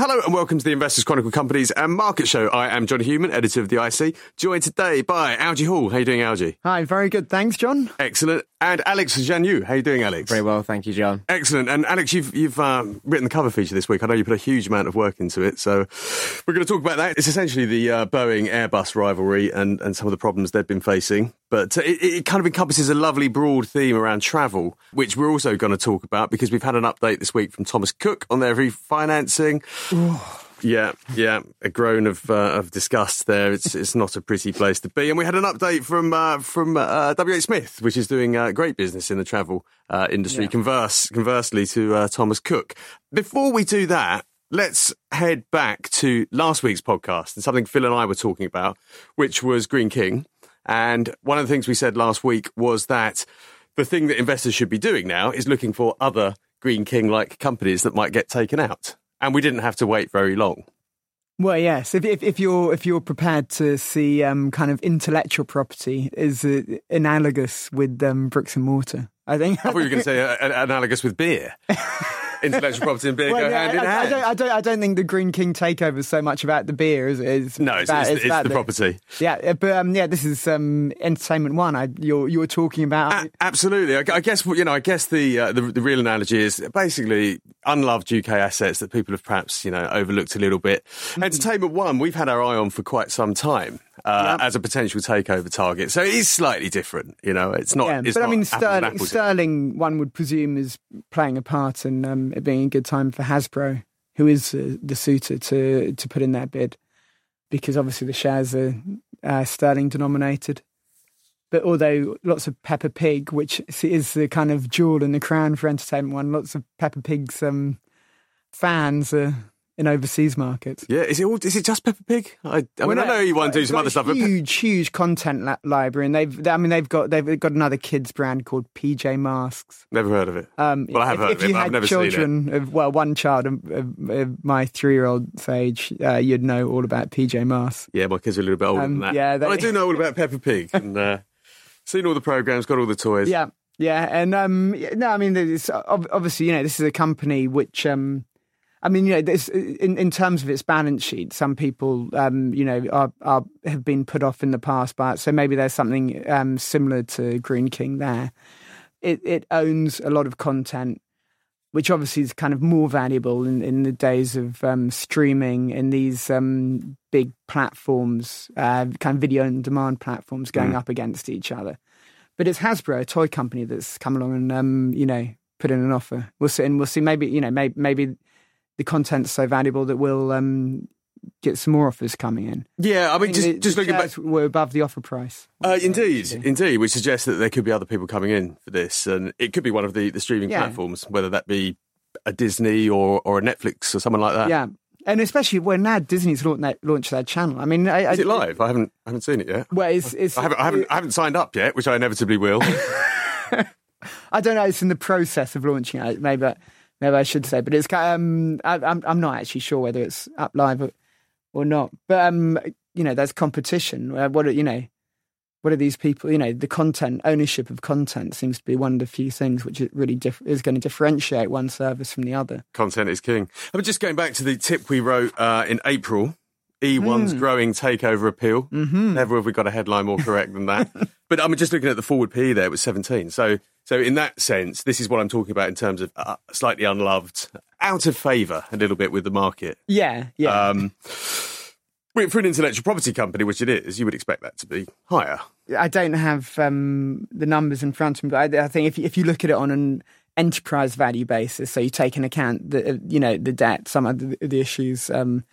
Hello and welcome to the Investors Chronicle Companies and um, Market Show. I am John Hughman, editor of the IC, joined today by Algy Hall. How are you doing, Algy? Hi, very good. Thanks, John. Excellent. And Alex Janiaud. How you doing, Alex? Very well, thank you, John. Excellent. And Alex, you've you've um, written the cover feature this week. I know you put a huge amount of work into it, so we're going to talk about that. It's essentially the uh, Boeing Airbus rivalry and and some of the problems they've been facing. But it, it kind of encompasses a lovely broad theme around travel, which we're also going to talk about because we've had an update this week from Thomas Cook on their refinancing. Yeah, yeah, a groan of uh, of disgust there. It's it's not a pretty place to be. And we had an update from uh, from uh, WH Smith, which is doing uh, great business in the travel uh, industry. Yeah. Converse conversely to uh, Thomas Cook. Before we do that, let's head back to last week's podcast and something Phil and I were talking about, which was Greene King. And one of the things we said last week was that the thing that investors should be doing now is looking for other Greene King like companies that might get taken out. And we didn't have to wait very long. Well, yes. If if, if you're if you're prepared to see um, kind of intellectual property is uh, analogous with um, bricks and mortar, I think. I thought you were going to say uh, analogous with beer. Intellectual property and beer Well, go yeah, hand in I, I don't, I don't. I don't think the Greene King takeover is so much about the beer as it is. no, it's, about, it's, it's about the property. Yeah, uh, but um, yeah, this is um, entertainment one. I you're you were talking about. A- absolutely. I, I guess you know. I guess the, uh, the the real analogy is basically unloved UK assets that people have perhaps you know overlooked a little bit. Mm-hmm. Entertainment One, we've had our eye on for quite some time uh, Yep. as a potential takeover target. So it is slightly different. You know, it's not. yeah, it's but I mean, Sterling. Sterling, one would presume, is playing a part in um, it being a good time for Hasbro, who is uh, the suitor to to put in that bid, because obviously the shares are uh, sterling denominated. But although lots of Peppa Pig, which is the kind of jewel in the crown for Entertainment One, lots of Peppa Pig's um, fans are in overseas markets. Yeah, is it all, is it just Peppa Pig? I, I mean, I know you want to do some other stuff, Pe- Huge, huge content li- library, and they've. I mean, they've got they've got another kids brand called PJ Masks. never heard of it. Um, Well, I have if, heard if of it, you but I've had never seen it. children of well, one child of, of, of my three-year-old's age, uh, you'd know all about PJ Masks. Yeah, my kids are a little bit older Um, than that. yeah, but I do know all about Peppa Pig and uh, seen all the programs, got all the toys. Yeah, yeah, and um, no, I mean, it's obviously, you know, this is a company which, um, I mean, you know, this, in in terms of its balance sheet, some people, um, you know, are, are have been put off in the past, but so maybe there's something um, similar to Greene King there. It it owns a lot of content. Which obviously is kind of more valuable in, in the days of um, streaming and these um, big platforms, uh, kind of video on demand platforms going up against each other. But it's Hasbro, a toy company, that's come along and um, you know put in an offer. We'll see, and we'll see. Maybe you know, maybe, maybe the content's so valuable that we'll um, get some more offers coming in. Yeah, I mean, think just, the- just the looking back. we're above the offer price. Uh, indeed, indeed, which suggests that there could be other people coming in for this, and it could be one of the, the streaming Yeah. platforms, whether that be a Disney or, or a Netflix or someone like that. yeah, and especially when now Disney's launched their, channel. I mean, I, Is I, it live? I haven't I haven't seen it yet. Well, it's, it's I haven't I haven't I haven't signed up yet, which I inevitably will. I don't know. It's in the process of launching it. Maybe, maybe I should say, but it's. Um, I, I'm I'm not actually sure whether it's up live or, or not. But um, you know, there's competition. Uh, what are, you know, what are these people? You know, the content ownership of content seems to be one of the few things which it really diff- is going to differentiate one service from the other. Content is king. I'm just going back to the tip we wrote uh, in April. Hmm. E1's growing takeover appeal. Mm-hmm. Never have we got a headline more correct than that. but I'm just looking at the forward PE there. It was 17. So, so in that sense, this is what I'm talking about in terms of uh, slightly unloved, out of favour a little bit with the market. Yeah, yeah. Um, for an intellectual property company, which it is, you would expect that to be higher. I don't have um, the numbers in front of me, but I, I think if if you look at it on an enterprise value basis, so you take into account the uh, you know the debt, some of the, the issues um,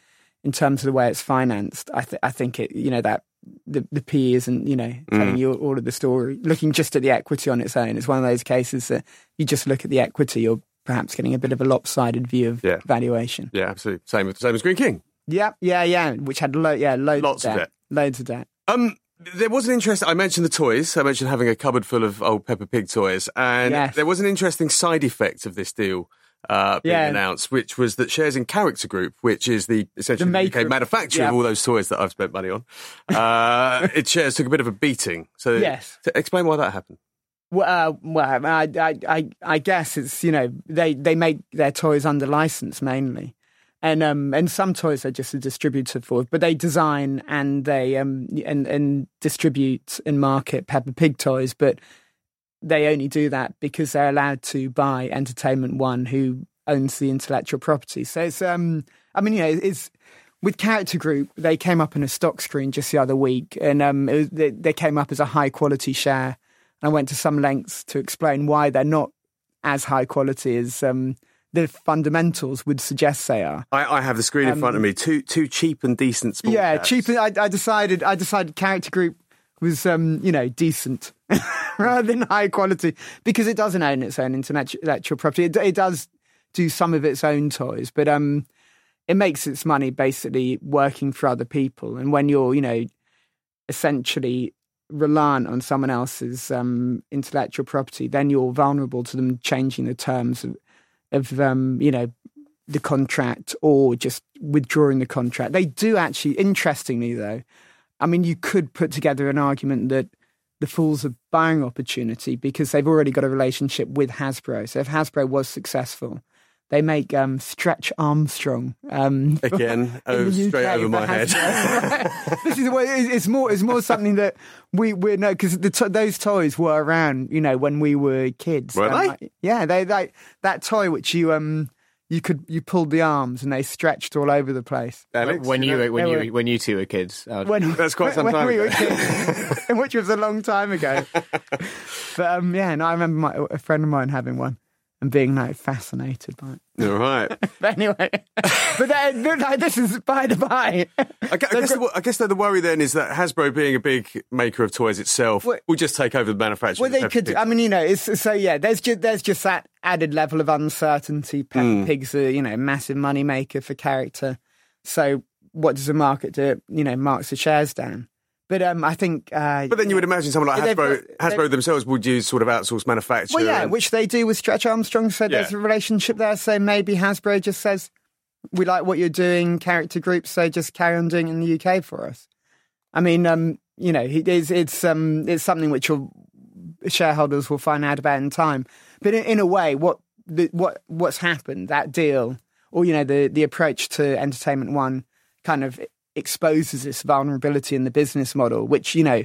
in terms of the way it's financed, I th- I think it you know that the the PE isn't you know telling you all of the story. Looking just at the equity on its own, it's one of those cases that you just look at the equity, you're perhaps getting a bit of a lopsided view of Yeah. valuation. Yeah, absolutely. Same, with same as Greene King. Yeah, yeah, yeah. Which had lo- yeah loads Lots of of debt, debt. loads of debt. Um, there was an interest. I mentioned the toys. I mentioned having a cupboard full of old Peppa Pig toys, and Yes. there was an interesting side effect of this deal uh, being Yeah. announced, which was that shares in Character Group, which is the essentially The the, UK manufacturer of all those toys that I've spent money on, uh, its shares took a bit of a beating. So, Yes. to explain why that happened. Well, uh, well, I, I, I, I guess it's you know they they make their toys under license mainly, and um and some toys are just a distributor for, but they design and they um and and distribute and market Peppa Pig toys, but they only do that because they're allowed to buy Entertainment One, who owns the intellectual property. So it's um I mean you know it's with Character Group they came up in a stock screen just the other week, and um was, they, they came up as a high quality share. And I went to some lengths to explain why they're not as high quality as um the fundamentals would suggest they are. I, I have the screen in front of me. Two two cheap and decent sports. Um, Yeah, caps. cheap. I, I decided. I decided character group was, um, you know, decent rather than high quality because it doesn't own its own intellectual property. It, it does do some of its own toys, but um, it makes its money basically working for other people. And when you're, you know, essentially reliant on someone else's um, intellectual property, then you're vulnerable to them changing the terms of, of um, you know, the contract or just withdrawing the contract. They do actually, interestingly though, I mean, you could put together an argument that the Fools are buying opportunity because they've already got a relationship with Hasbro. So if Hasbro was successful, they make um, Stretch Armstrong um, Again, oh, straight UK over my head. This is what it's more. It's more something that we we know because to- those toys were around, you know, when we were kids. Were And, they? like, yeah, they they that toy which you um you could you pulled the arms and they stretched all over the place. Alex, when you were, when you were- when you two were kids. Would- When, That's quite some when time we ago. were kids, which was a long time ago. But um, yeah, no, I remember my, a friend of mine having one and being like fascinated by it. All right. But anyway, but then, like, this is by the by. I gu- I guess, the, I guess the worry then is that Hasbro, being a big maker of toys itself, Well- will just take over the manufacturing. Well, they could. I mean, you know, it's so yeah. There's just there's just that added level of uncertainty. Peppa Hmm. Pig's a you know massive money maker for character. So what does the market do? You know, marks the shares down. But um, I think. Uh, But then you would imagine someone like Hasbro, Hasbro themselves would use sort of outsourced manufacture. Well, yeah, and- which they do with Stretch Armstrong. So there's a relationship there. So maybe Hasbro just says, "We like what you're doing, character groups. So just carry on doing it in the UK for us." I mean, um, you know, it is, it's um, it's something which will, shareholders will find out about in time. But in, in a way, what the, what what's happened that deal, or you know, the the approach to Entertainment One, kind of exposes this vulnerability in the business model, which you know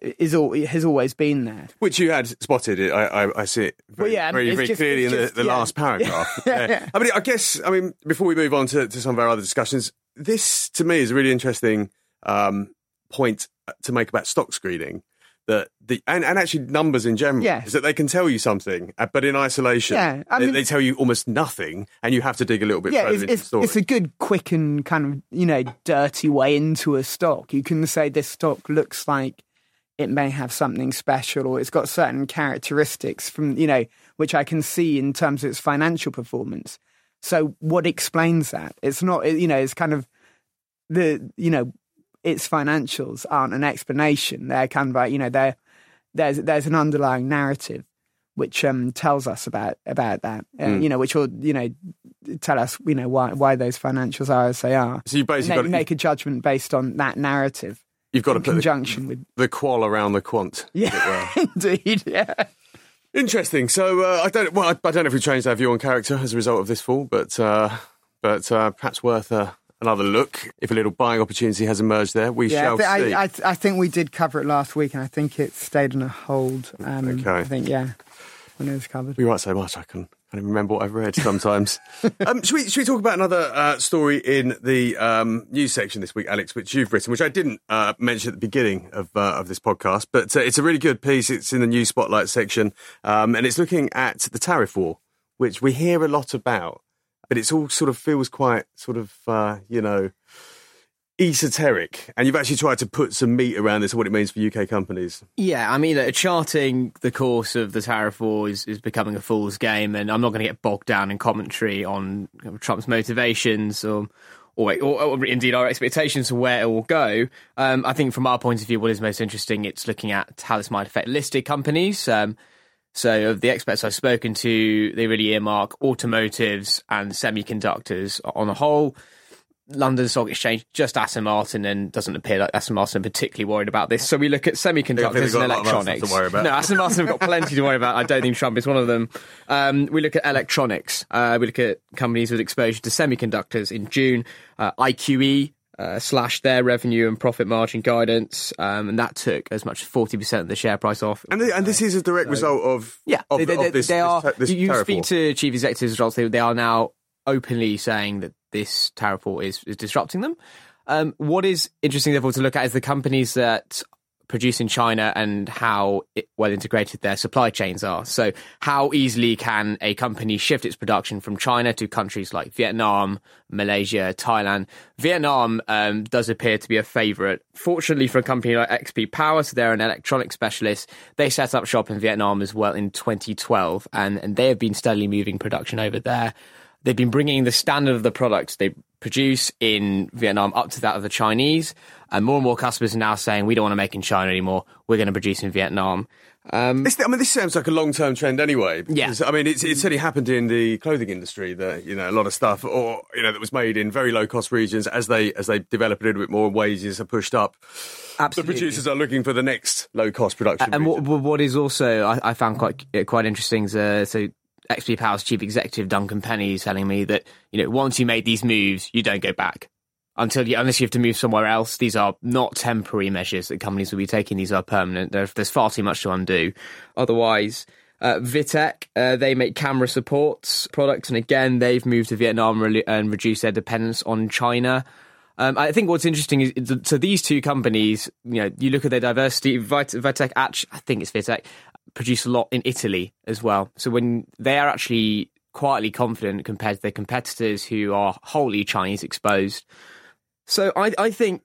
is all has always been there. Which you had spotted. It. I, I, I see it very, Well, yeah, very, very just- clearly in the, just- the yeah. last paragraph. Yeah. Yeah. I mean, I guess, I mean, before we move on to, to some of our other discussions, this to me is a really interesting um, point to make about stock screening. That the and, and actually numbers in general Yes. is that they can tell you something, uh, but in isolation, Yeah, I they, mean- they tell you almost nothing, and you have to dig a little bit yeah, further it's, into the story. it's a good, quick, and kind of you know dirty way into a stock. You can say this stock looks like it may have something special, or it's got certain characteristics from you know which I can see in terms of its financial performance. So what explains that? It's not you know it's kind of the you know its financials aren't an explanation. They're kind of like you know there's there's an underlying narrative which um, tells us about about that. Uh, Mm. You know, which will you know tell us you know why why those financials are as they are. so you basically then got make a judgment based on that narrative you've got to put the, conjunction with the qual around the quant. as it were. yeah, indeed, yeah. Interesting. So uh, I don't. Well, I, I don't know if we changed our view on character as a result of this fall, but uh, but uh, perhaps worth uh, another look. If a little buying opportunity has emerged there, we Yeah, shall but see. I, I, I think we did cover it last week, and I think it stayed on a hold. Um, Okay. I think yeah, when it was covered. we write so much, I can can't remember what I've read sometimes. um, should we should we talk about another uh, story in the um, news section this week, Alex, which you've written, which I didn't uh, mention at the beginning of uh, of this podcast, but uh, it's a really good piece. It's in the news spotlight section, um, and it's looking at the tariff war, which we hear a lot about, but it's all sort of feels quite sort of uh, you know esoteric, and you've actually tried to put some meat around this, what it means for UK companies. Yeah, I mean, uh, charting the course of the tariff war is, is becoming a fool's game, and I'm not going to get bogged down in commentary on Trump's motivations or. Or, or, or indeed our expectations of where it will go. Um, I think from our point of view, what is most interesting, it's looking at how this might affect listed companies. Um, so of the experts I've spoken to, they really earmark automotives and semiconductors on the whole. London Stock Exchange, just Aston Martin, and doesn't appear like Aston Martin are particularly worried about this. So we look at semiconductors and a lot of electronics. to worry about. No, Aston Martin have got plenty to worry about. I don't think Trump is one of them. Um, we look at electronics. Uh, we look at companies with exposure to semiconductors. In June, uh, IQE uh, slashed their revenue and profit margin guidance, um, and that took as much as forty percent of the share price off. And, and this is a direct result of Yeah, of, they, they, of this, they are. this, this you speak to chief executives results; they, they are now openly saying that this tariff is, is disrupting them. Um, what is interesting, therefore, to look at is the companies that produce in China and how it, well integrated their supply chains are. So, how easily can a company shift its production from China to countries like Vietnam, Malaysia, Thailand? Vietnam um, does appear to be a favourite. Fortunately, for a company like XP Power, so they're an electronic specialist, they set up shop in Vietnam as well in 2012, and, and they have been steadily moving production over there. They've been bringing the standard of the products they produce in Vietnam up to that of the Chinese, and more and more customers are now saying we don't want to make in China anymore. We're going to produce in Vietnam. Um, This, I mean, this sounds like a long-term trend anyway. Yeah. I mean, it's, it's certainly happened in the clothing industry that you know a lot of stuff, or you know, that was made in very low-cost regions. As they as they develop a little bit more, wages are pushed up. Absolutely. The producers are looking for the next low-cost production. and what, what what is also I, I found quite quite interesting is uh, so XP Power's chief executive Duncan Penny is telling me that you know once you made these moves, you don't go back until you unless you have to move somewhere else. These are not temporary measures that companies will be taking; these are permanent. There, there's far too much to undo. Otherwise. Uh, Vitec, uh, they make camera supports products, and again, they've moved to Vietnam re- and reduced their dependence on China. Um, I think what's interesting is so these two companies, you know, you look at their diversity. Vit- Vitec, actually, I think it's Vitec, produce a lot in Italy as well. So when they are actually quietly confident compared to their competitors who are wholly Chinese exposed. So I, I think,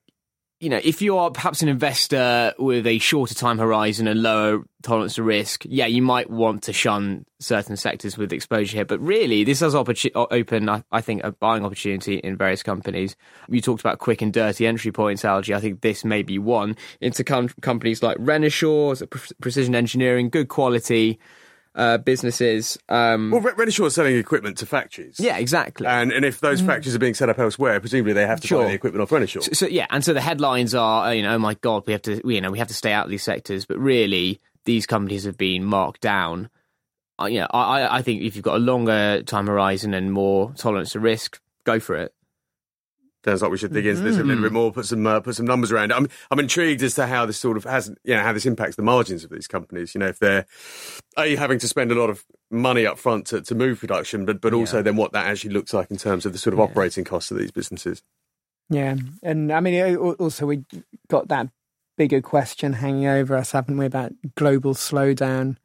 you know, if you are perhaps an investor with a shorter time horizon and lower tolerance to risk, yeah, you might want to shun certain sectors with exposure here. But really, this does open, I, I think, a buying opportunity in various companies. You talked about quick and dirty entry points, Algy. I think this may be one into com- companies like Renishaw, pre- precision engineering, good quality uh, businesses. Um, well, Re- Renishaw is selling equipment to factories. yeah, exactly. And, and if those factories are being set up elsewhere, presumably they have to Sure. buy the equipment off Renishaw. So yeah, and so the headlines are, uh, you know, oh my god, we have to, you know, we have to stay out of these sectors. But really, these companies have been marked down. Uh, you know, I, I- I think if you've got a longer time horizon and more tolerance to risk, go for it. Sounds like we should dig into this a little bit more, put some uh, put some numbers around it. I'm I'm intrigued as to how this sort of has you know how this impacts the margins of these companies. You know, if they're a having to spend a lot of money up front to, to move production, but but also then what that actually looks like in terms of the sort of operating costs of these businesses. Yeah, and I mean, also we got that bigger question hanging over us, haven't we, about global slowdown,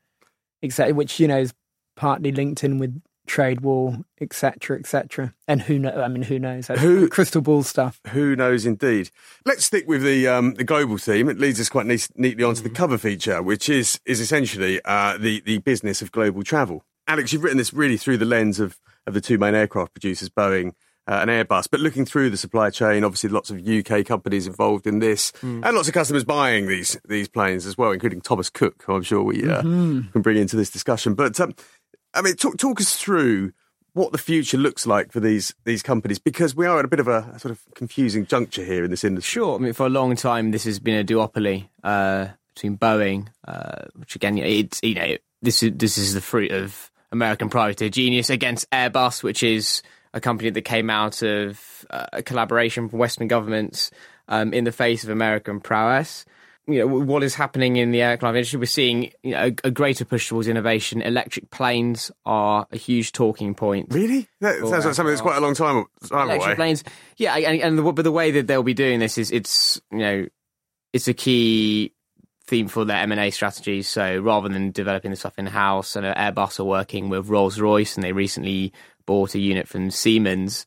exactly, which you know is partly linked in with trade war, etc., etc. And who know? I mean, who knows? That's Who- crystal ball stuff? Who knows, indeed. Let's stick with the um, the global theme. It leads us quite ne- neatly onto the cover feature, which is is essentially uh, the the business of global travel. Alex, you've written this really through the lens of of the two main aircraft producers, Boeing. Uh, and Airbus, but looking through the supply chain, obviously lots of UK companies involved in this, and lots of customers buying these these planes as well, including Thomas Cook, who I'm sure we uh, can bring into this discussion. But um, I mean, talk talk us through what the future looks like for these these companies because we are at a bit of a, sort of confusing juncture here in this industry. Sure. I mean, for a long time, this has been a duopoly uh, between Boeing, uh, which again, it's you know, this is this is the fruit of American privateer genius against Airbus, which is a company that came out of uh, a collaboration from Western governments um, in the face of American prowess. You know what is happening in the aircraft industry. We're seeing you know, a, a greater push towards innovation. Electric planes are a huge talking point. Really? That sounds like something that's quite a long time, time Electric away. planes. Yeah, and, and the, but the way that they'll be doing this is it's you know it's a key theme for their M and A strategies. So rather than developing the stuff in house, and Airbus are working with Rolls Royce, and they recently bought a unit from Siemens.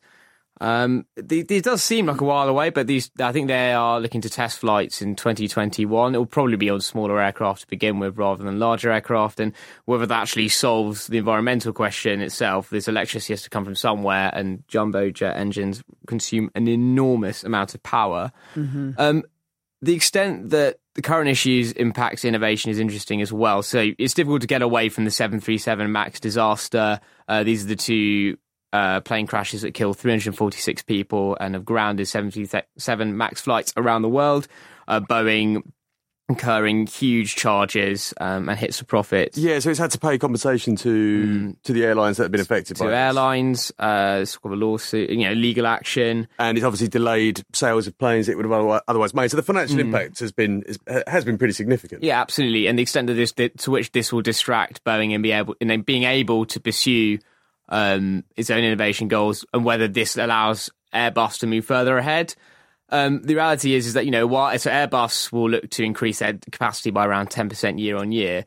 Um, it, does seem like a while away, but these I think they are looking to test flights in 2021. It will probably be on smaller aircraft to begin with, rather than larger aircraft. And whether that actually solves the environmental question itself, this electricity has to come from somewhere, and jumbo jet engines consume an enormous amount of power. Um, the extent that the current issues impacts innovation is interesting as well. So it's difficult to get away from the 737 Max disaster. Uh, these are the two uh, plane crashes that killed 346 people and have grounded 77 MAX flights around the world. Uh, Boeing incurring huge charges um, and hits of profits. Yeah, so it's had to pay compensation to mm. to the airlines that have been affected to by airlines. Uh, it's got a lawsuit, you know, legal action, and it's obviously delayed sales of planes it would have otherwise made. So the financial mm. impact has been has been pretty significant. Yeah, absolutely, and the extent of this to which this will distract Boeing and be able and then being able to pursue um, its own innovation goals, and whether this allows Airbus to move further ahead. Um, the reality is, is that you know, while so Airbus will look to increase their capacity by around ten percent year on year,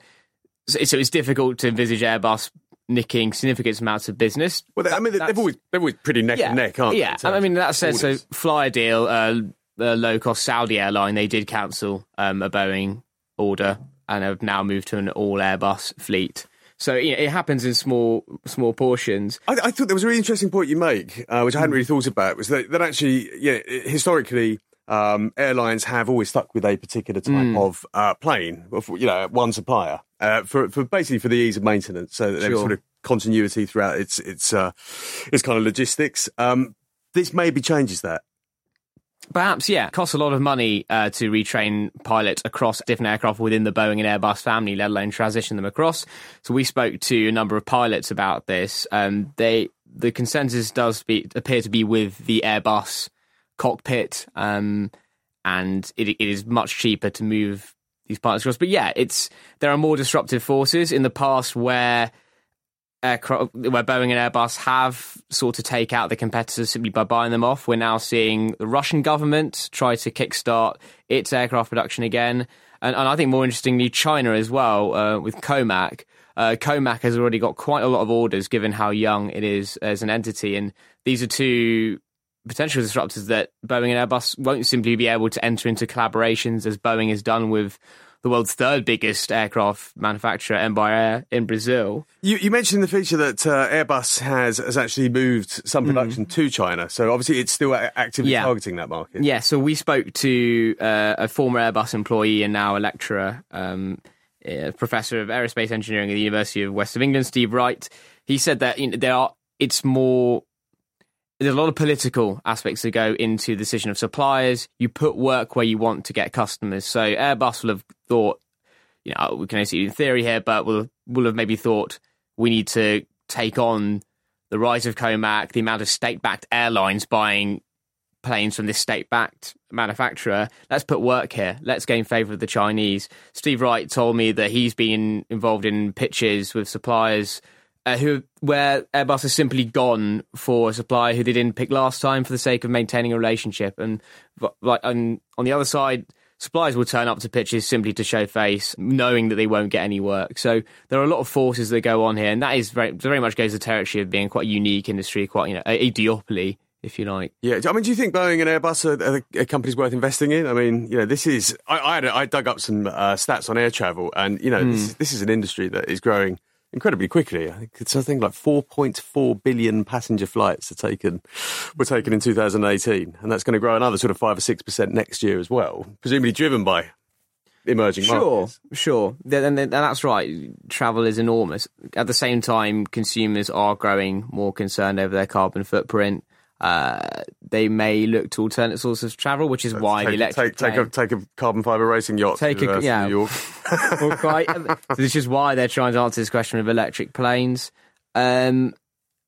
so, so, it's difficult to envisage Airbus nicking significant amounts of business. Well, I mean, they've always they're always pretty neck yeah, and neck, aren't yeah. they? Yeah, I mean that said, so Flyadeal, uh, the low cost Saudi airline, they did cancel um, a Boeing order and have now moved to an all Airbus fleet. So you know, it happens in small small portions. I, I, thought there was a really interesting point you make, uh, which I hadn't really thought about, was that, that actually, yeah, historically, um, airlines have always stuck with a particular type mm. of uh, plane, you know, one supplier, uh, for, for basically for the ease of maintenance, so that sure. there's sort of continuity throughout its its uh, its kind of logistics. Um, this maybe changes that. Perhaps, yeah. Costs a lot of money uh, to retrain pilots across different aircraft within the Boeing and Airbus family, let alone transition them across. So we spoke to a number of pilots about this. Um, they the consensus does be, appear to be with the Airbus cockpit, um, and it, it is much cheaper to move these pilots across. But yeah, it's there are more disruptive forces in the past where aircraft where Boeing and Airbus have sought to take out the competitors simply by buying them off. We're now seeing the Russian government try to kickstart its aircraft production again, and, and I think more interestingly, China as well uh, with Comac. Uh, Comac has already got quite a lot of orders, given how young it is as an entity, and these are two potential disruptors that Boeing and Airbus won't simply be able to enter into collaborations as Boeing has done with the world's third biggest aircraft manufacturer, Embraer, in Brazil. You, you mentioned in the feature that uh, Airbus has, has actually moved some mm-hmm. production mm. to China. So obviously it's still actively yeah. targeting that market. Yeah, so we spoke to uh, a former Airbus employee and now a lecturer, um, a professor of aerospace engineering at the University of West of England, Steve Wright. He said that you know, there are it's more there's a lot of political aspects that go into the decision of suppliers. You put work where you want to get customers. So Airbus will have thought, you know, we can only see in theory here, but will will have maybe thought we need to take on the rise of Comac, the amount of state-backed airlines buying planes from this state-backed manufacturer. Let's put work here. Let's gain favour of the Chinese. Steve Wright told me that he's been involved in pitches with suppliers uh, who where Airbus has simply gone for a supplier who they didn't pick last time for the sake of maintaining a relationship, and like and on the other side, suppliers will turn up to pitches simply to show face, knowing that they won't get any work. So there are a lot of forces that go on here, and that is very very much goes the territory of being quite a unique industry, quite you know a, a duopoly if you like. Yeah, I mean, do you think Boeing and Airbus are, are companies worth investing in? I mean, you know, this is I I, had, I dug up some uh, stats on air travel, and you know, mm. this, this is an industry that is growing incredibly quickly. I think it's something like 4.4 billion passenger flights are taken were taken in 2018, and that's going to grow another sort of five or six percent next year as well, presumably driven by emerging sure, markets. Sure, sure, and, and that's right. Travel is enormous. At the same time, consumers are growing more concerned over their carbon footprint. Uh, they may look to alternate sources of travel, which is why take, the electric take, take, a, take a carbon fiber racing yacht take a, uh, yeah. New York. quite. so this is why they're trying to answer this question of electric planes. Um,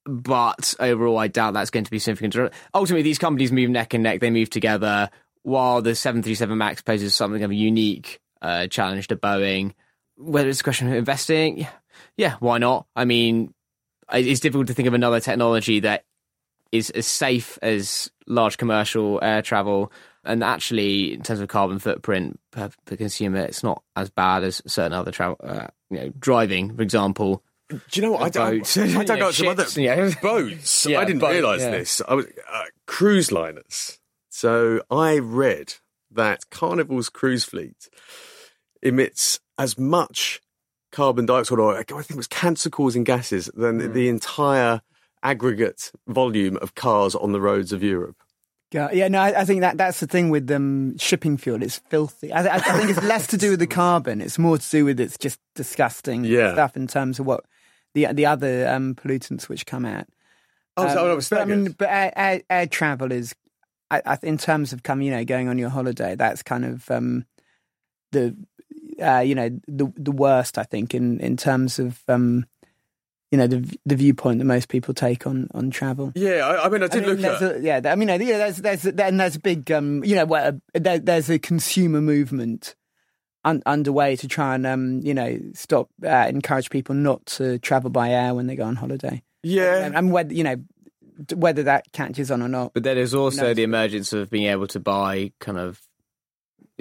but overall, I doubt that's going to be significant. Ultimately, these companies move neck and neck; they move together. While the 737 Max poses something of a unique uh, challenge to Boeing, whether it's a question of investing, yeah, why not? I mean, it's difficult to think of another technology that is as safe as large commercial air travel. And actually, in terms of carbon footprint per, per consumer, it's not as bad as certain other travel, uh, you know, driving, for example. Do you know what? I, don't, I, I dug out some other yeah. boats. yeah, I didn't boat, realise yeah. this. I was uh, cruise liners. So I read that Carnival's cruise fleet emits as much carbon dioxide, or I think it was cancer-causing gases, than mm. the entire aggregate volume of cars on the roads of Europe. Yeah, yeah, no, I, I think that that's the thing with um, shipping fuel. It's filthy. I, I, I, think it's less to do with the carbon. It's more to do with it's just disgusting yeah. stuff in terms of what the the other um, pollutants which come out. Oh, so I was but I mean, but air, air, air travel is, I, I, in terms of coming, you know, going on your holiday. That's kind of um, the, uh, you know, the the worst. I think in in terms of, um, you know, the the viewpoint that most people take on on travel. Yeah, I, I mean, I I did mean, look at. a, yeah, I mean, yeah, there's there's then there's a big, um, you know, where, there, there's a consumer movement un, underway to try and, um, you know, stop uh, encourage people not to travel by air when they go on holiday. yeah, And, and whether you know whether that catches on or not. But then there's also No. the emergence of being able to buy kind of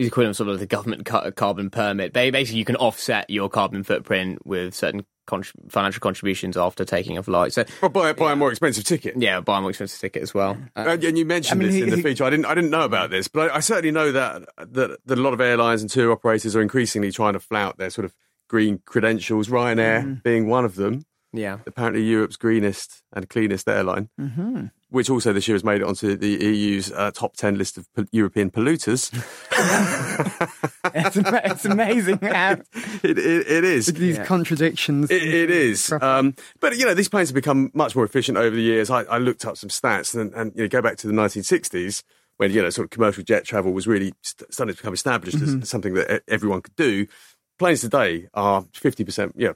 the equivalent of sort of the government ca- carbon permit. Basically, you can offset your carbon footprint with certain con- financial contributions after taking a flight. So, Or buy, buy a more expensive ticket. yeah, buy a more expensive ticket as well. Uh, Uh, and you mentioned I mean, this he- in the he- feature. I didn't. I didn't know about this, but I, I certainly know that, that that a lot of airlines and tour operators are increasingly trying to flout their sort of green credentials. Ryanair Mm-hmm. being one of them. yeah. Apparently, Europe's greenest and cleanest airline, Mm-hmm. Which also this year has made it onto the EU's uh, top ten list of pol- European polluters. It's, it's amazing how it, it, it is. these contradictions. It, it is. Um, but, you know, these planes have become much more efficient over the years. I, I looked up some stats and, and you know, go back to the 1960s when, you know, sort of commercial jet travel was really st- starting to become established as something that e- everyone could do. Planes today are 50%, yeah,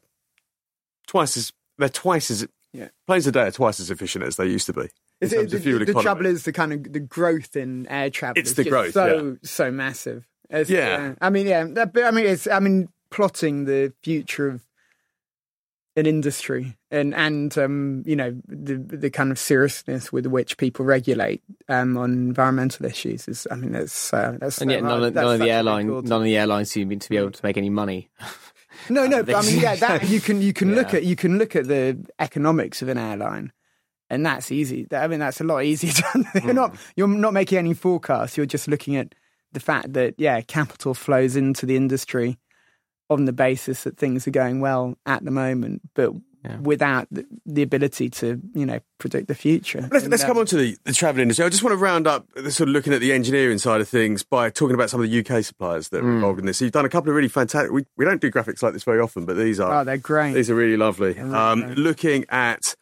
twice as, they're twice as, Yeah. planes today are twice as efficient as they used to be. In It's- terms the, of fuel the economy. trouble is the kind of the growth in air travel. It's is the just growth, so so massive. It's, Yeah. uh, I mean, yeah, that, but I mean, it's I mean, plotting the future of an industry and and um, you know the the kind of seriousness with which people regulate um, on environmental issues is. I mean, that's uh, that's And yet, none hard. of, That's none of the airline, call none of the airlines seem to be able to make any money. No, no, but I mean, yeah, that you can you can look at you can look at the economics of an airline, and that's easy. I mean, that's a lot easier. To, you're not you're not making any forecasts. You're just looking at the fact that yeah, capital flows into the industry on the basis that things are going well at the moment, but Yeah. without the, the ability to you know predict the future. Let's, let's come on to the, the travel industry. I just want to round up the sort of looking at the engineering side of things by talking about some of the UK suppliers that are Hmm. involved in this. So you've done a couple of really fantastic. We, we don't do graphics like this very often, but these are Oh, they're great. these are really lovely. Um, looking at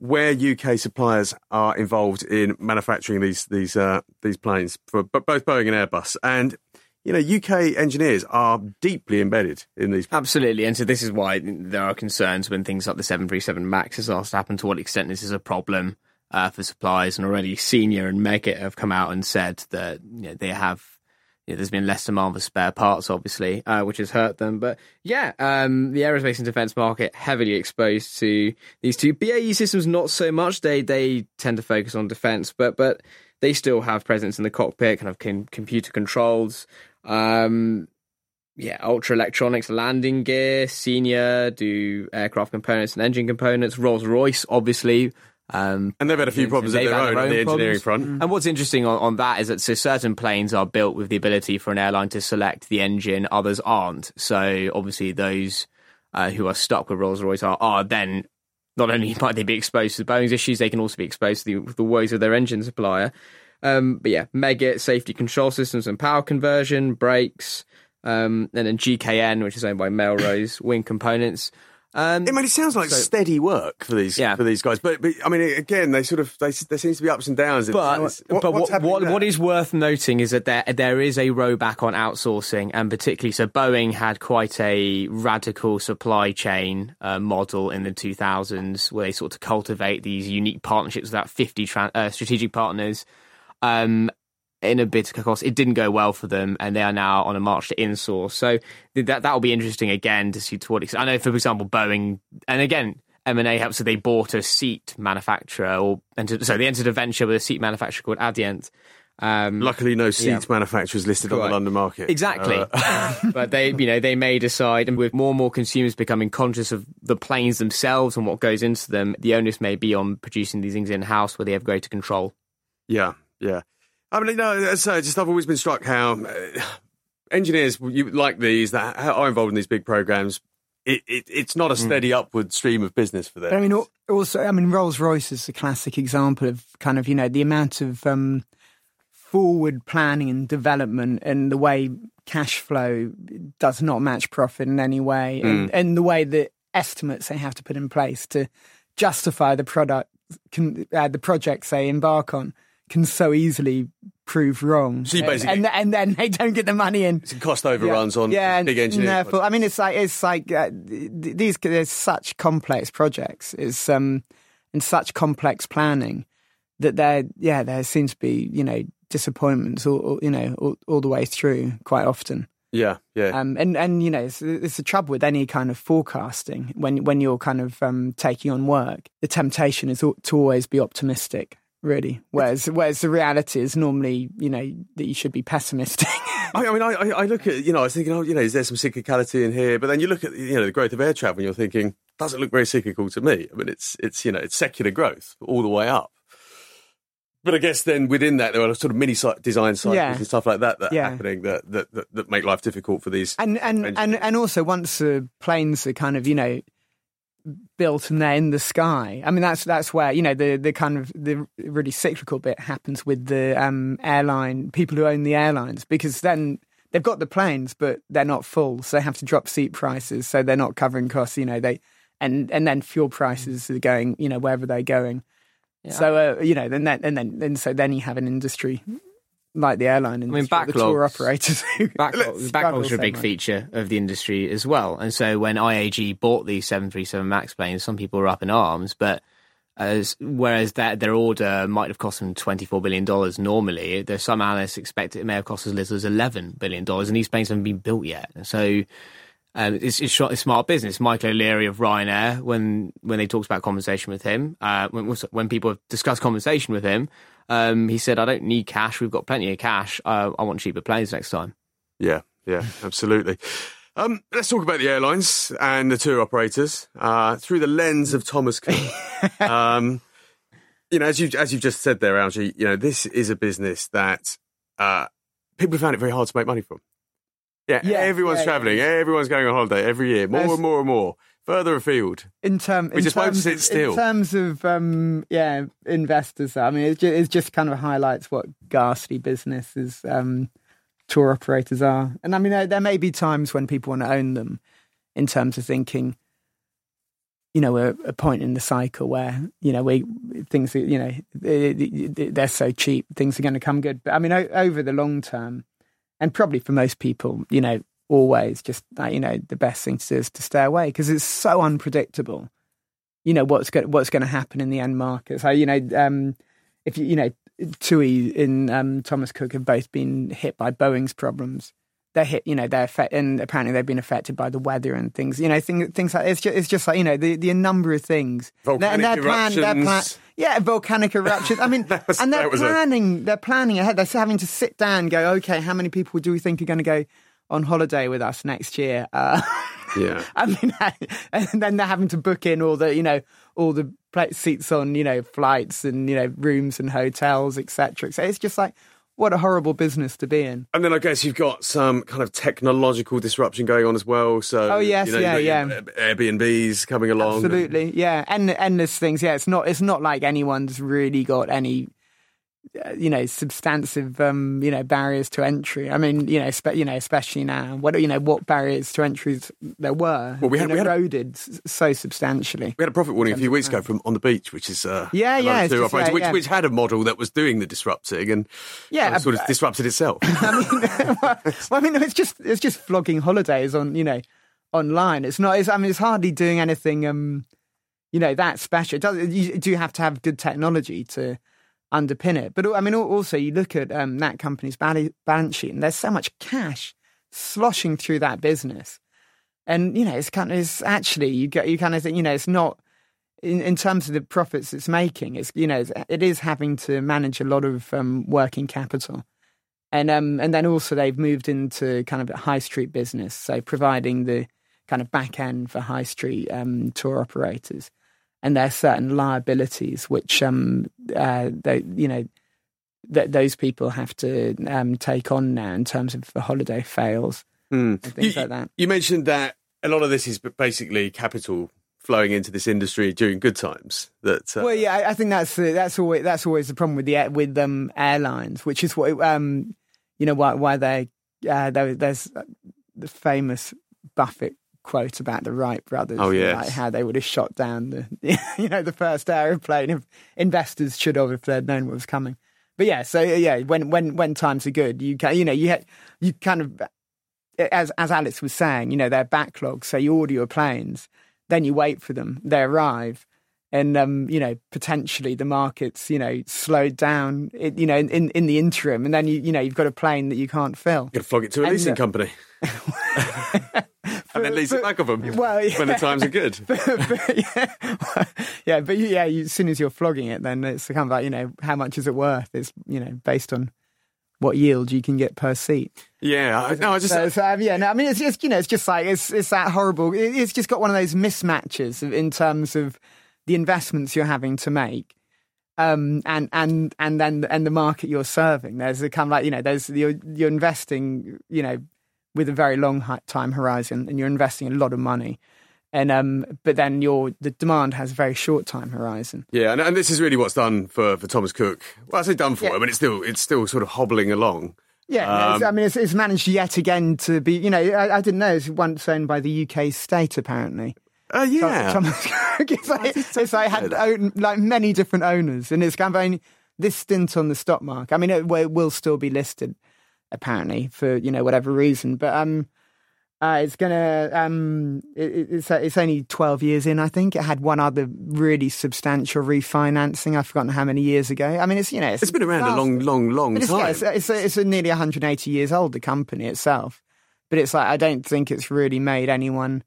where UK suppliers are involved in manufacturing these these uh, these planes for both Boeing and Airbus, and you know UK engineers are deeply embedded in these. Absolutely, and so this is why there are concerns when things like the 737 Max to happen. To what extent this is a problem uh, for suppliers, and already Senior and Meggitt have come out and said that you know, they have. Know, there's been less demand for spare parts, obviously, uh, which has hurt them. But yeah, um, the aerospace and defence market heavily exposed to these two. BAE Systems not so much. They they tend to focus on defence, but but they still have presence in the cockpit, kind of com- computer controls. Um, yeah, Ultra Electronics landing gear, Senior do aircraft components and engine components. Rolls Royce, obviously. Um, And they've had a few problems of they've their own on the engineering problems. front. And what's interesting on, on that is that so certain planes are built with the ability for an airline to select the engine, others aren't. So obviously those uh, who are stuck with Rolls Royce are, are then not only might they be exposed to Boeing's issues, they can also be exposed to the, the woes of their engine supplier. Um, but yeah, Meggitt, safety control systems and power conversion, brakes, um, and then GKN, which is owned by Melrose, wing components. Um, I mean, it sounds like steady work for these Yeah. for these guys, but, but I mean, again, they sort of they, there seems to be ups and downs. But, what- but what, what, what is worth noting is that there there is a rowback on outsourcing, and particularly so Boeing had quite a radical supply chain uh, model in the 2000s, where they sort of cultivate these unique partnerships with about 50 tra- uh, strategic partners. Um, in a bid to costs, it didn't go well for them, and they are now on a march to insource. So that that will be interesting again to see to what extent. I know, for example, Boeing, and again, M and A helps. So they bought a seat manufacturer, or entered, so they entered a venture with a seat manufacturer called Adient. Um, Luckily, no seat Yeah. manufacturers listed on the London market. Exactly. Uh, but they, you know, they may decide, and with more and more consumers becoming conscious of the planes themselves and what goes into them, the onus may be on producing these things in house where they have greater control. Yeah, yeah. I mean, no, as I say, just I've always been struck how uh, engineers you, like these that are involved in these big programs. It, it, it's not a steady upward stream of business for But I them. mean, also, I mean, Rolls Royce is a classic example of kind of you know the amount of um, forward planning and development, and the way cash flow does not match profit in any way, and, and the way that estimates they have to put in place to justify the product can uh, the projects they embark on can so easily prove wrong. So you basically- and, and then they don't get the money in. Some cost overruns on yeah, big engineering. therefore- I mean, it's like it's like uh, these. There's such complex projects. It's um and such complex planning that there, yeah, there seems to be you know disappointments, all, all- you know, all, all the way through quite often. yeah, yeah. Um, and and you know, it's, it's the trouble with any kind of forecasting when when you're kind of um, taking on work. The temptation is to always be optimistic, really. Whereas whereas the reality is normally, you know, that you should be pessimistic. I, I mean, I, I look at, you know, I was thinking, oh, you know, is there some cyclicality in here? But then you look at, you know, the growth of air travel and you're thinking, doesn't look very cyclical to me. I mean, it's, it's, you know, it's secular growth all the way up. But I guess then within that, there are sort of mini design cycles Yeah. and stuff like that that Yeah. are happening that, that, that, that make life difficult for these. and and and and also once the planes are kind of you know built and they're in the sky. I mean that's that's where you know the the kind of the really cyclical bit happens with the um airline people who own the airlines because then they've got the planes but they're not full. So they have to drop seat prices. So they're not covering costs you know they and and then fuel prices are going you know wherever they're going. So uh, you know then that and then and so then you have an industry like the airline industry, or the tour backlogs- operators who Backlog, struggle backlogs are a big much. feature of the industry as well. And so when IAG bought these 737 MAX planes, some people were up in arms, but as whereas that their order might have cost them 24 billion dollars normally, there's some analysts expect it may have cost as little as 11 billion dollars, and these planes haven't been built yet. So um, it's, it's, it's smart business. Michael O'Leary of Ryanair, when when they talked about conversation with him, uh, when when people have discussed compensation with him, um, he said, "I don't need cash. We've got plenty of cash. Uh, I want cheaper planes next time." Yeah, yeah, absolutely. Um, let's talk about the airlines and the tour operators uh, through the lens of Thomas Cook. um, you know, as you as you've just said there, Algy, you know, this is a business that uh, people found it very hard to make money from. Yeah, Yeah, everyone's yeah, travelling, everyone's going on holiday every year, more There's- and more and more, further afield. in term, We in just won't terms sit of- still. In terms of um, yeah, investors. I mean, it just, it just kind of highlights what ghastly businesses um, tour operators are. And I mean, there, there may be times when people want to own them, in terms of thinking, you know, we're at a point in the cycle where you know we things, you know, they- they're so cheap, things are going to come good. But I mean, over the long term, and probably for most people, you know, always just uh, you know the best thing to do is to stay away because it's so unpredictable. You know what's going what's going to happen in the end market. So you know, um, if you you know, TUI and um, Thomas Cook have both been hit by Boeing's problems. They're hit, you know, they're affect, and apparently they've been affected by the weather and things. You know, things things like it's just it's just like you know the the number of things. Volcanic They're- they're plan- plan- eruptions. yeah, volcanic eruptions. I mean, was- and they're that was a- planning. They're planning ahead. They're having to sit down and go, okay, how many people do we think are going to go on holiday with us next year? Uh, Yeah. I mean, and then they're having to book in all the, you know, all the seats on, you know, flights and you know rooms and hotels, etc. So it's just like, what a horrible business to be in. And then I guess you've got some kind of technological disruption going on as well. So, Oh, yes, you know, yeah, your Airbnbs coming along. Absolutely, yeah, and endless things. Yeah, it's not. It's not like anyone's really got any, you know, substantive, um, you know, barriers to entry. I mean, you know, spe- you know, especially now, what you know, what barriers to entries there were. Well, we had- we had a- eroded s- so substantially. We had a profit warning a few weeks ago from on the beach, which is uh, Yeah, yeah, just- operator, yeah, which, yeah. which had a model that was doing the disrupting and Yeah, of sort of uh, disrupted itself. I mean, well, I mean, it's just it's just flogging holidays on you know online. It's not. It's, I mean, it's hardly doing anything. Um, you know that special. It does, you do have to have good technology to underpin it. But I mean, also you look at um, that company's balance sheet, and there's so much cash sloshing through that business. And you know, it's kind of it's actually you get you kind of think you know it's not in, in terms of the profits it's making. It's you know it is having to manage a lot of um, working capital and um and then also they've moved into kind of a high street business, so providing the kind of back end for high street um, tour operators, and there are certain liabilities which um uh they you know that those people have to um take on now in terms of the holiday fails Hmm. and things you, like that. you mentioned that a lot of this is basically capital flowing into this industry during good times. That uh, Well, yeah, I- I think that's the, that's always that's always the problem with the with um, airlines, which is what um, you know why why they uh, there, there's the famous Buffett quote about the Wright brothers. Oh, yes. like how they would have shot down the you know the first aeroplane if investors should have if they'd known what was coming. But yeah, so yeah, when when when times are good, you can you know you you kind of as as Alex was saying, you know, they're backlogs. So you order your planes, then you wait for them, they arrive, and um, you know, potentially the market's you know slowed down, it, you know, in, in the interim, and then you you know you've got a plane that you can't fill. You'd flog it to a leasing uh, company. and then lease it back of them well, yeah. when the times are good. but, yeah, yeah, but you- yeah, you, as soon as you're flogging it, then it's kind of like you know how much is it worth? It's you know based on what yield you can get per seat. Yeah, I, no, I just So, so um, yeah, no, I mean it's just you know it's just like it's it's that horrible. It, it's just got one of those mismatches in terms of the investments you're having to make. Um, and and and then and the market you're serving. There's a kind of like you know, there's you're you're investing, you know, with a very long time horizon, and you're investing a lot of money, and um, but then your the demand has a very short time horizon. yeah, and, and this is really what's done for, for Thomas Cook. Well, I say done for Yeah. him, but it's still it's still sort of hobbling along. Yeah, no, Um, I mean, it's, it's managed yet again to be. You know, I, I didn't know it's once owned by the UK state apparently. Uh, yeah, Thomas Cook. It's like, it's like had own, like many different owners, and it's kind of only this stint on the stock market. I mean, it, it will still be listed apparently for you know whatever reason, but um, uh, it's gonna um, it, it- it's it's only twelve years in. I think it had one other really substantial refinancing. I've forgotten how many years ago. I mean, it's you know it's been around a long, long, long it's, time. yeah, it's, it's, it's a nearly 180 years old, the company itself. But it's like, I don't think it's really made anyone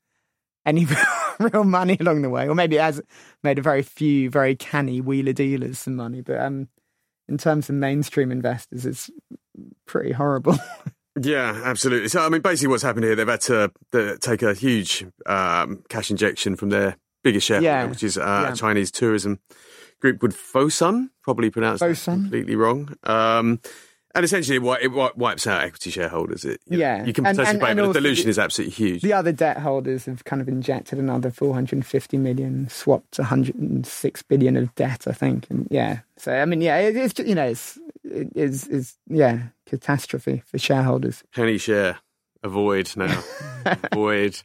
any real money along the way. Or maybe it has made a very few very canny wheeler dealers some money. But um, in terms of mainstream investors, it's pretty horrible. Yeah, absolutely. So, I mean, basically, what's happened here, they've had to take a huge um, cash injection from their biggest shareholder, Yeah, which is uh, yeah. a Chinese tourism group called Fosun, probably pronounced Fosun. completely wrong. Um, and essentially, it, it wipes out equity shareholders. It, you know, Yeah. you can And- participate, and- and but the dilution the- is absolutely huge. the other debt holders have kind of injected another 450 million, swapped 106 billion of debt, I think. And yeah, so I mean, yeah, it, it's, you know, it's, it is, is, yeah, catastrophe for shareholders. Penny share, avoid now, avoid.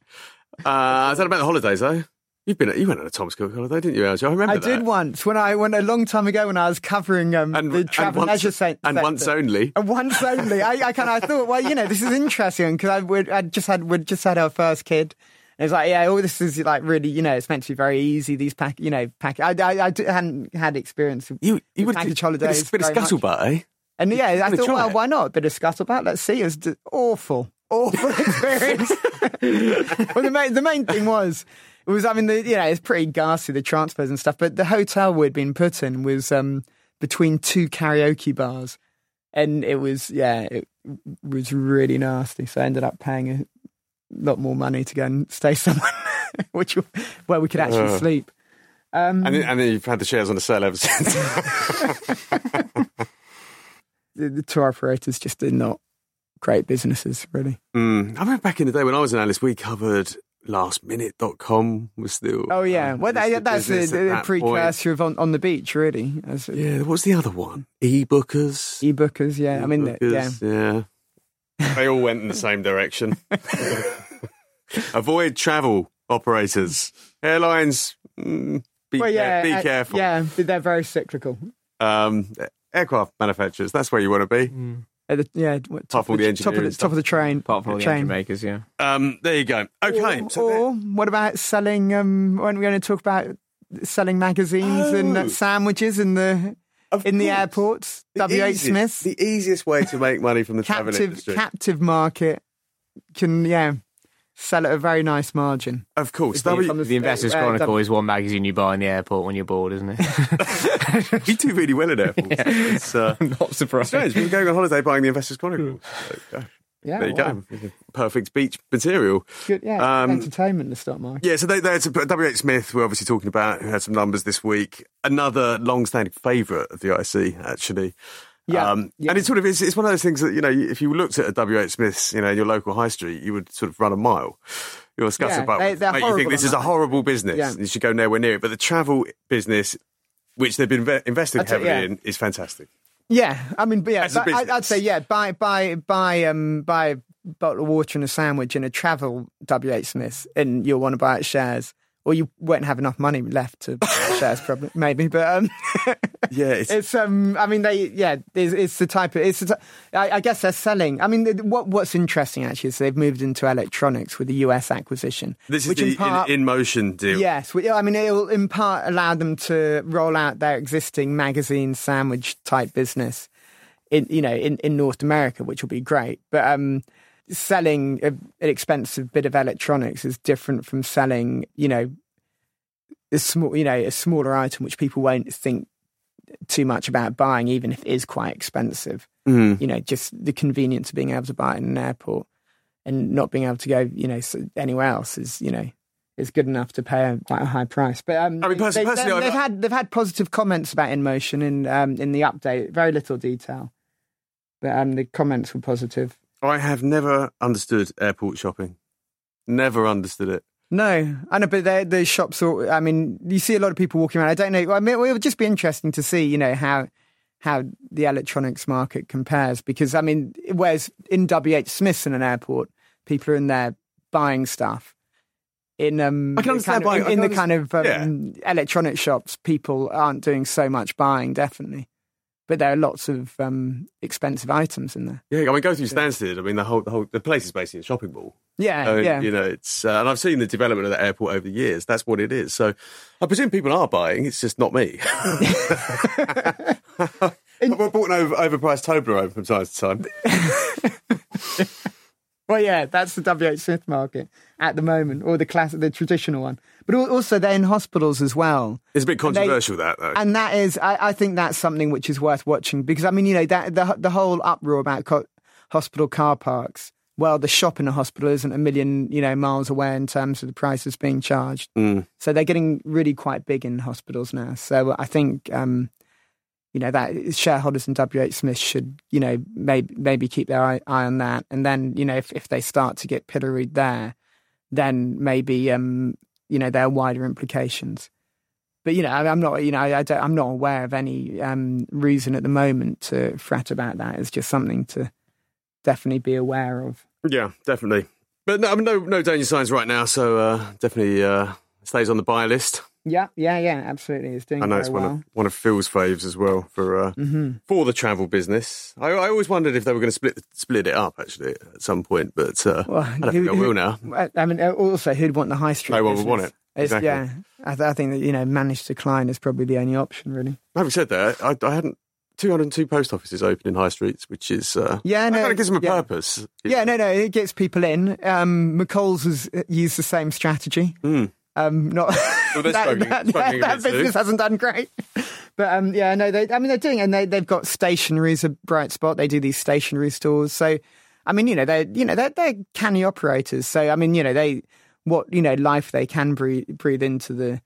Uh, is that about the holidays though? You've been you went on a Thomas Cook holiday, didn't you? I remember I that. did once when I went a long time ago when I was covering um, and, the and travel once, leisure and once only. And once only. I, I kind of thought, well, you know, this is interesting because I would, I just had, we'd just had our first kid. And it's like, yeah, all this is like really, you know, it's meant to be very easy. These pack, you know, pack. I, I, I hadn't had experience. With, You you would package bit holidays. of, bit of scuttlebutt, eh? And yeah, I gonna thought, well, it? why not? A bit of scuttlebutt. Let's see. It was awful, awful experience. well, the main, the main thing was, was, I mean, the, you know, it's pretty ghastly, the transfers and stuff, but the hotel we'd been put in was um, between two karaoke bars. And it was, yeah, it was really nasty. So I ended up paying a lot more money to go and stay somewhere which where we could actually Ugh. sleep. Um, And then, and then you've had the shares on the sale ever since. the, the tour operators just are not great businesses, really. mm. I remember back in the day when I was an analyst, we covered lastminute.com was still. Oh yeah, um, well that, that's the, business the that precursor of on, on the beach, really. As point. Yeah, what's the other one? E-bookers. e-bookers, yeah. I mean, yeah. E-bookers, yeah. They all went in the same direction. Avoid travel operators. Airlines, mm, be, Well, yeah, care- be uh, careful. Yeah, they're very cyclical. Um, aircraft manufacturers, that's where you want to be. At the, yeah, what, top, of the the, top of the stuff. top of the train. Apart from all the train. engine makers, yeah. Um, there you go. Okay. Or, so or what about selling? Um, weren't we're going to talk about selling magazines and Oh. uh, sandwiches in the Of in the airports. W. H. easiest- Smith, The easiest way to make money from the travel captive industry. captive market can yeah sell at a very nice margin. of course. From W- The Investors uh, Chronicle W- is one magazine you buy in the airport when you're bored, isn't it? we do really well at airports. Yeah. It's uh, Not surprised. strange. We were going on holiday buying the Investors Chronicle. So, uh, Yeah, there you wow. go. Perfect beach material. Good, yeah, Um, entertainment. The stock market. Yeah, so they, they had some, W.H. Smith, we're obviously talking about, who had some numbers this week. Another long-standing favourite of the IC, actually. Yeah, Um, yeah. And it's sort of, it's, it's one of those things that, you know, if you looked at a W.H. Smith's, you know, in your local high street, you would sort of run a mile. You're Yeah, about they- mate, you think this is a horrible business. Yeah. You should go nowhere near it. But the travel business, which they've been ve- investing heavily yeah. in, is fantastic. Yeah, I mean, but yeah, but I- I'd say yeah, buy buy buy um buy a bottle of water and a sandwich in a travel WH Smiths and you'll want to buy it shares, or you won't have enough money left to shares, probably maybe. But um, Yeah, it's, it's um, I mean, they yeah, it's, it's the type of it's. The I, I guess they're selling. I mean, what what's interesting actually is they've moved into electronics with the US acquisition, this is which the in part in, InMotion deal. Yes, I mean, it'll in part allow them to roll out their existing magazine sandwich type business in you know in, in North America, which will be great. But um, selling a, an expensive bit of electronics is different from selling you know a small you know a smaller item which people won't think too much about buying, even if it is quite expensive. Mm. You know, just the convenience of being able to buy it in an airport and not being able to go, you know, anywhere else is, you know, is good enough to pay a, quite a high price. But um, I mean, pers- they, personally, I- have had they've had positive comments about InMotion in um, in the update. Very little detail, but um, the comments were positive. I have never understood airport shopping. Never understood it. No, I know, but the shops. Are, I mean, you see a lot of people walking around. I don't know. I mean, it would just be interesting to see, you know, how how the electronics market compares. Because I mean, whereas in WH Smiths in an airport, people are in there buying stuff. In um, I can understand kind of, buying- in, in the kind of um, electronic shops, people aren't doing so much buying, definitely. But there are lots of um, expensive items in there. Yeah, I mean, go through Stansted. I mean, the whole the whole the place is basically a shopping mall. Yeah, yeah. You know, it's uh, and I've seen the development of the airport over the years. That's what it is. So I presume people are buying. It's just not me. I've bought an over, overpriced Toblerone from time to time. Well, yeah, that's the WH Smith market at the moment, or the class, the traditional one. But also, they're in hospitals as well, It's a bit controversial that though. and that is, I, I think that's something which is worth watching because I mean, you know, that the the whole uproar about co- hospital car parks. Well, the shop in a hospital isn't a million, you know, miles away in terms of the prices being charged. Mm. So they're getting really quite big in hospitals now. So I think, um, you know, that shareholders in WH Smith should, you know, maybe maybe keep their eye, eye on that. And then, you know, if, if they start to get pilloried there, then maybe, um, you know, there are wider implications. But you know, I- I'm not, you know, I I'm not aware of any um, reason at the moment to fret about that. It's just something to definitely be aware of. Yeah, definitely. But no, no, no danger signs right now. So uh, definitely uh, stays on the buy list. Yeah, yeah, yeah, absolutely. It's doing I know it's one well. of one of Phil's faves as well for uh, hmm for the travel business. I, I always wondered if they were going to split split it up actually at some point, but uh, Well, I don't who- think they will now. I mean, also, who'd want the high street? No one would want it. Exactly. Yeah, I, th- I think that you know, managed to decline is probably the only option, really. Having said that, I, I hadn't. 202 post offices open in high streets, which is uh, Yeah, that no, kind of gives them a yeah. purpose. Yeah, no, no, it gets people in. Um, McColl's has used the same strategy. Mm. Um, not Well, that, struggling- that, struggling that bit too. business hasn't done great. But um, yeah, no, they. I mean, they're doing, and they they've got stationery as a bright spot. They do these stationery stores. So, I mean, you know, they're you know they're they're canny operators. So, I mean, you know, they what you know life they can breathe breathe into the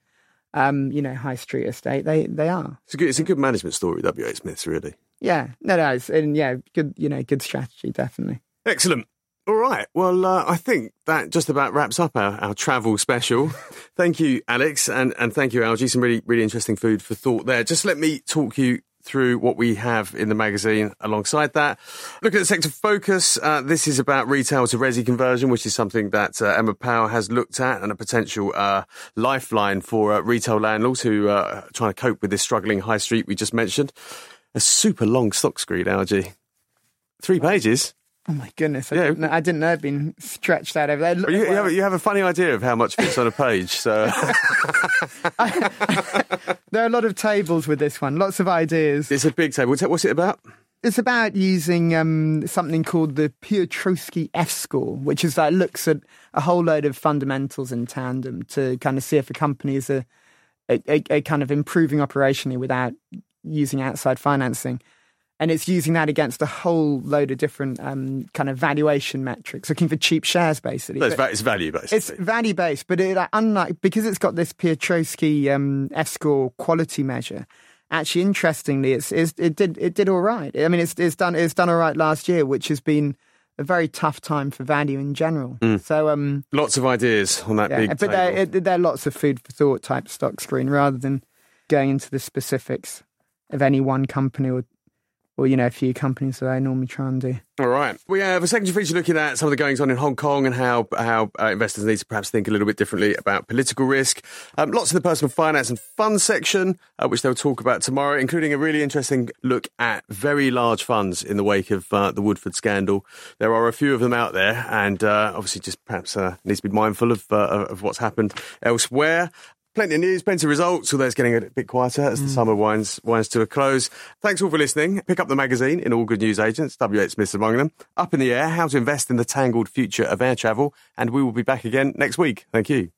um, you know high street estate. They they are. It's a good, it's a good management story, WH Smith's really. Yeah, no, no, it's, and yeah, good, you know, good strategy, definitely. Excellent. All right. Well, uh, I think that just about wraps up our, our travel special. thank you, Alex, and, and thank you, Algy. Some really, really interesting food for thought there. Just let me talk you through what we have in the magazine alongside that. Look at the sector focus. Uh, this is about retail to resi conversion, which is something that uh, Emma Powell has looked at and a potential uh, lifeline for uh, retail landlords who uh, are trying to cope with this struggling high street we just mentioned. A super long stock screen, Algy. Three pages. Oh my goodness, I, Yeah. didn't, know, I didn't know it'd been stretched out over there. Look- You, you, have, a- you have a funny idea of how much fits on a page. So there are a lot of tables with this one, lots of ideas. it's a big table. What's it- about? It's about using um, something called the Piotroski F score, which is like looks at a whole load of fundamentals in tandem to kind of see if a company is a, a, a, a kind of improving operationally without using outside financing. And it's using that against a whole load of different um, kind of valuation metrics, looking for cheap shares, basically. No, it's, it's value basically. it's value based, but it, uh, unlike because it's got this Piotroski um, F score quality measure. Actually, interestingly, it's, it's it did it did all right. I mean, it's it's done it's done all right last year, which has been a very tough time for value in general. So, um, Lots of ideas on that yeah, big but table. it, there are lots of food for thought type stock screen rather than going into the specifics of any one company or or you know a few companies that I normally try and do. All right. We have a second feature looking at some of the goings on in Hong Kong and how how uh, investors need to perhaps think a little bit differently about political risk. Um, lots of the personal finance and fund section, uh, which they'll talk about tomorrow, including a really interesting look at very large funds in the wake of uh, the Woodford scandal. There are a few of them out there, and uh, obviously just perhaps uh, needs to be mindful of uh, of what's happened elsewhere. Plenty of news, plenty of results, although it's getting a bit quieter as the mm. summer winds winds to a close. Thanks all for listening. Pick up the magazine in all good news agents, W.H. Smith's among them. Up in the air, how to invest in the tangled future of air travel. And we will be back again next week. Thank you.